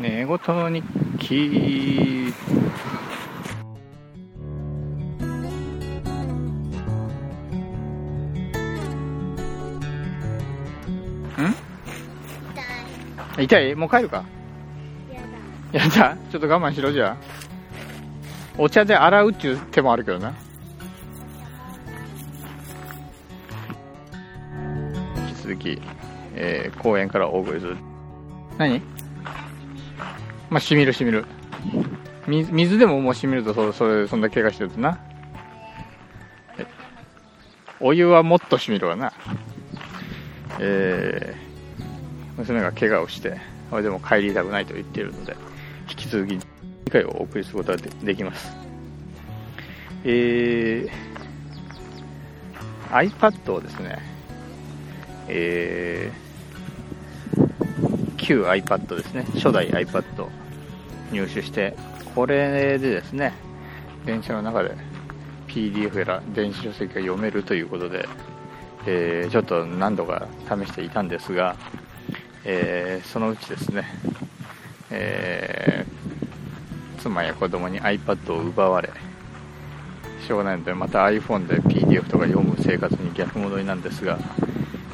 寝言の日記。ん？痛い。もう帰るか？やだ。やだ。ちょっと我慢しろじゃあ。お茶で洗うっていう手もあるけどな。引き続き、えー公園からお送りする。何？まあしみるしみる。水水でももうしみるとそそれそんな怪我してるとな。お湯はもっとしみるわな。えー娘が怪我をしてでも帰りたくないと言っているので引き続き次回をお送りすることがでできます。えー、iPad をですねえー、旧 iPad ですね。初代 iPad を入手してこれでですね電車の中で PDF やら電子書籍が読めるということで、えーちょっと何度か試していたんですが、えーそのうちですね、えー妻や子供に iPad を奪われしょうがないのでまた iPhone で PDF とか読む生活に逆戻りなんですが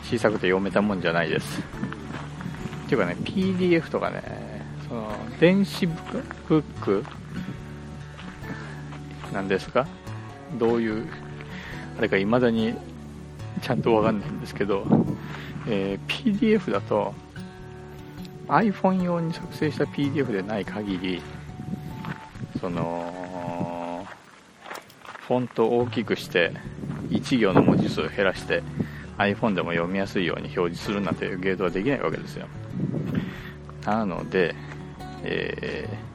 小さくて読めたもんじゃないです。いうかね PDF とかねその電子ブック？なんですか？どういうあれか未だにちゃんとわかんないんですけど、えー PDF だと iPhone 用に作成した PDF でない限りそのフォントを大きくして1行の文字数を減らして iPhone でも読みやすいように表示するなんていうゲートはできないわけですよ。なので、えー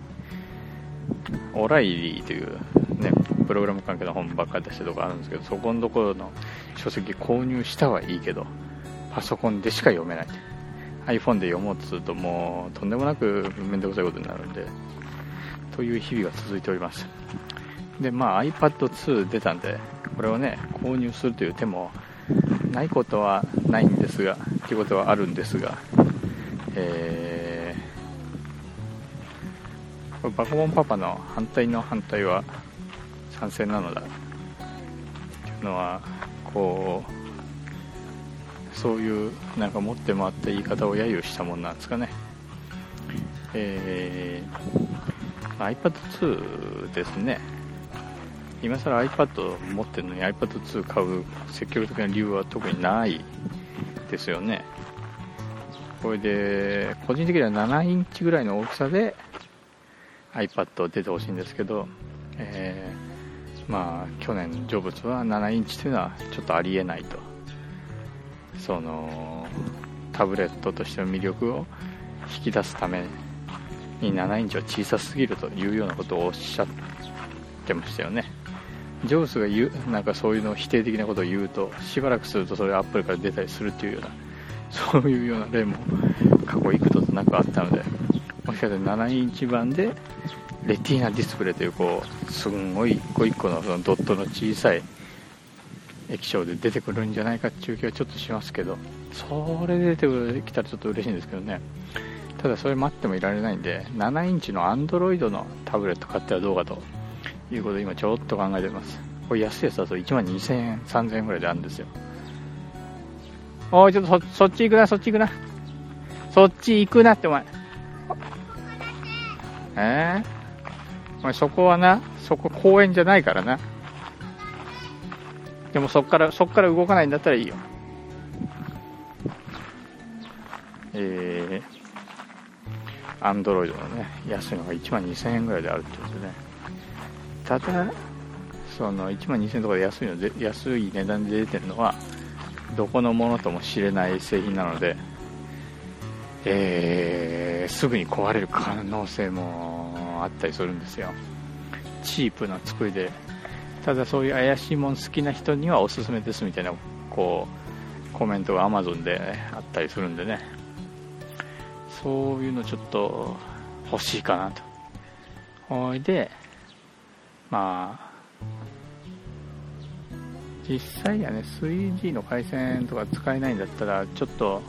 オライリーという、ね、プログラム関係の本ばっかり出してるとこあるんですけどそこのところの書籍購入したはいいけどパソコンでしか読めない。iPhone で読もうとするともうとんでもなく面倒くさいことになるんでという日々が続いております。でまあ iPad2 出たんでこれをね購入するという手もないことはないんですがということはあるんですがえー。これバカボンパパの反対の反対は賛成なのだ。っていうのはこうそういうなんか持って回った言い方を揶揄したもんなんですかね。えー、iPad2 ですね。今更 iPad 持ってるのに iPad2 買う積極的な理由は特にないですよね。これで個人的には7インチぐらいの大きさで iPad を出てほしいんですけど、えーまあ去年ジョブズは7インチというのはちょっとありえないと。そのタブレットとしての魅力を引き出すために7インチは小さすぎるというようなことをおっしゃってましたよね。ジョブズが言うなんかそういうのを否定的なことを言うとしばらくするとそれがアップルから出たりするっていうようなそういうような例も過去幾度となくあったのでもしかしたら7インチ版でレティーナディスプレイというこうすんごい一個一個のそのドットの小さい液晶で出てくるんじゃないかっていう気はちょっとしますけどそれで出てきたらちょっと嬉しいんですけどね。ただそれ待ってもいられないんで7インチの Android のタブレット買ってはどうかということを今ちょっと考えております。これ安いやつだと1万2000円3000円ぐらいであるんですよ。おいちょっとそそっち行くなそっち行くな。そっち行くなってお前。えー、お前そこはなそこ公園じゃないからな。でもそっからそっから動かないんだったらいいよ。えー、アンドロイドのね安いのが1万2000円ぐらいであるってことで。ねただその1万2000円とかで安いので安い値段で出てるのはどこのものとも知れない製品なので、えーすぐに壊れる可能性もあったりするんですよ。チープな作りで。ただそういう怪しいもん好きな人にはおすすめですみたいなこうコメントが Amazon であったりするんでね。そういうのちょっと欲しいかなと。ほいでまあ実際やね 3G の回線とか使えないんだったらちょっと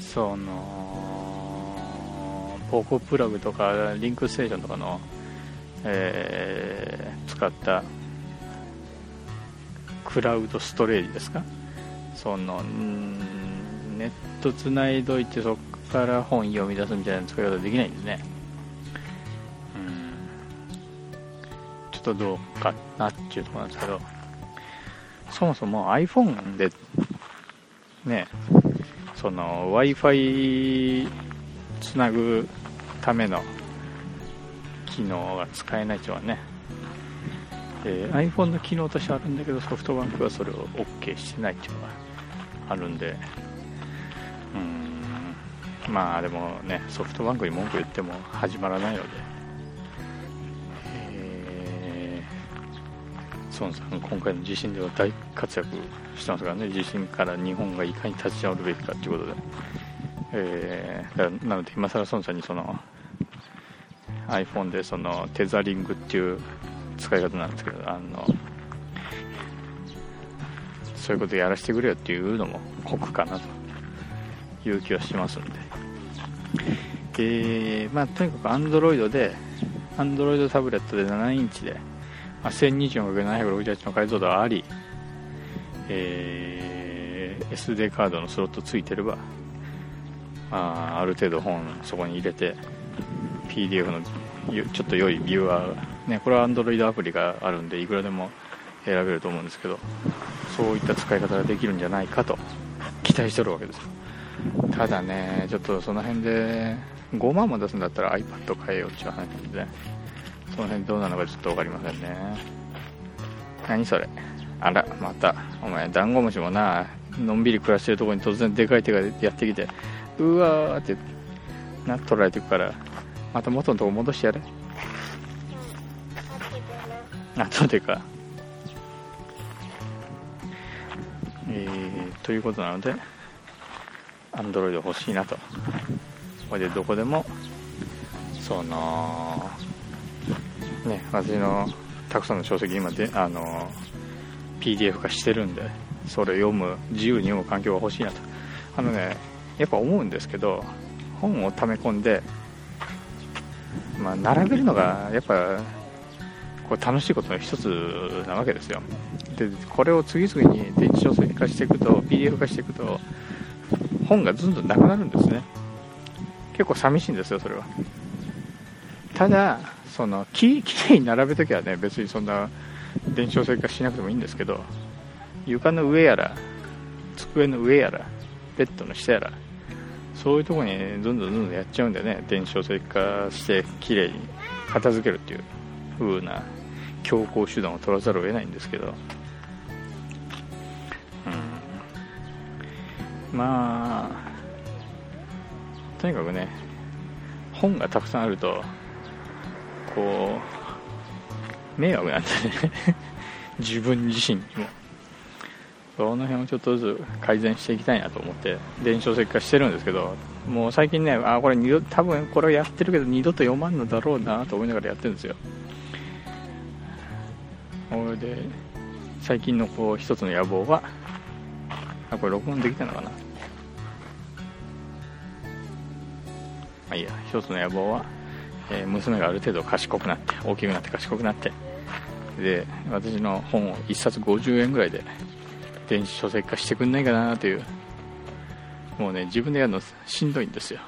そのポコプラグとかリンクステーションとかの、えー使ったクラウドストレージですか？そのネットつないどいてそこから本読み出すみたいな使い方できないんですね。うん。ちょっとどうかなっていうところなんですけど。そもそも iPhone でねその w i f i つなぐための機能が使えないっていうのはね、えー iPhone の機能としてあるんだけどソフトバンクはそれを OK してないっていうのがあるんで。うん。まあでもねソフトバンクに文句言っても始まらないので、孫さん今回の地震では大活躍してますからね地震から日本がいかに立ち直るべきかということで、えーなので今更孫さんにその iPhone でそのテザリングっていう使い方なんですけどあのそういうことやらせてくれよっていうのも酷かなという気はしますんで、えーまあ、とにかく Android で Android タブレットで7インチで、まあ、1024×768 の解像度はあり、えー SD カードのスロットついてれば、まあ、ある程度本そこに入れて PDF のちょっと良いビューアー、ね、これは Android アプリがあるんでいくらでも選べると思うんですけどそういった使い方ができるんじゃないかと期待してるわけです。ただねちょっとその辺で5万も出すんだったら iPad 買えようっていう話なんでね。その辺どうなのかちょっと分かりませんね。何それ。あらまた。お前ダンゴムシもなのんびり暮らしてるところに突然でかい手がやってきてうわーってな取られていくからまた元のとこ戻してやれ。後でか。えー、ということなので Android 欲しいなと。これでどこでもそのね私のたくさんの書籍今であの PDF 化してるんでそれ読む自由に読む環境が欲しいなと。あのねやっぱ思うんですけど本を溜め込んでまあ、並べるのがやっぱこう楽しいことの一つなわけですよ。でこれを次々に電子書籍化していくと PDF 化していくと本がずんどんなくなるんですね。結構寂しいんですよそれは。ただそのききれいに並べときはね別にそんな電子書籍化しなくてもいいんですけど床の上やら机の上やらベッドの下やらそういうところにどんどんどんどんやっちゃうんでね。電子書籍化してきれいに片付けるっていう風な強行手段を取らざるを得ないんですけど、うん、まあとにかくね本がたくさんあるとこう迷惑なんでね。自分自身にも。その辺をちょっとずつ改善していきたいなと思って電子書籍化してるんですけどもう最近ねあこれ二度多分これやってるけど二度と読まんのだろうなと思いながらやってるんですよ。それで最近のこう一つの野望はあこれ録音できてるのかな。まあいいや。一つの野望は、えー娘がある程度賢くなって大きくなって賢くなって。で私の本を1冊50円ぐらいで電子書籍化してくんないかなという。もうね自分でやるのしんどいんですよ。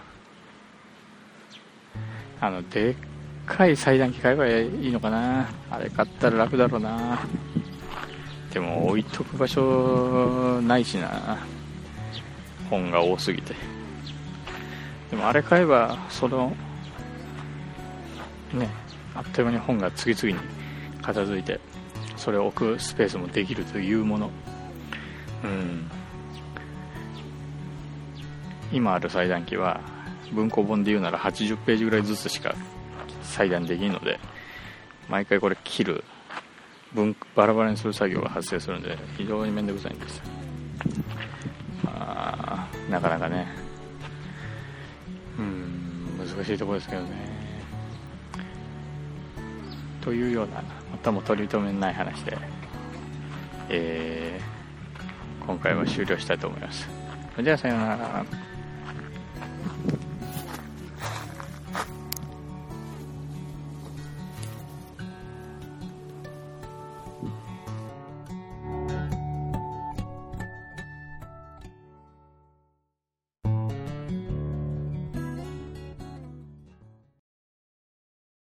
あのでっかい裁断機買えばいいのかな。あれ買ったら楽だろうな。でも置いとく場所ないしな。本が多すぎて。でもあれ買えばそのねあっという間に本が次々に片付いてそれを置くスペースもできるというもの。うん。今ある裁断機は文庫本で言うなら80ページぐらいずつしか裁断できんので毎回これ切る分バラバラにする作業が発生するんで非常に面倒くさいんです。まあなかなかね。うん難しいところですけどね。というようなまたも取り留めない話でえー今回も終了したいと思います。じゃあさようなら。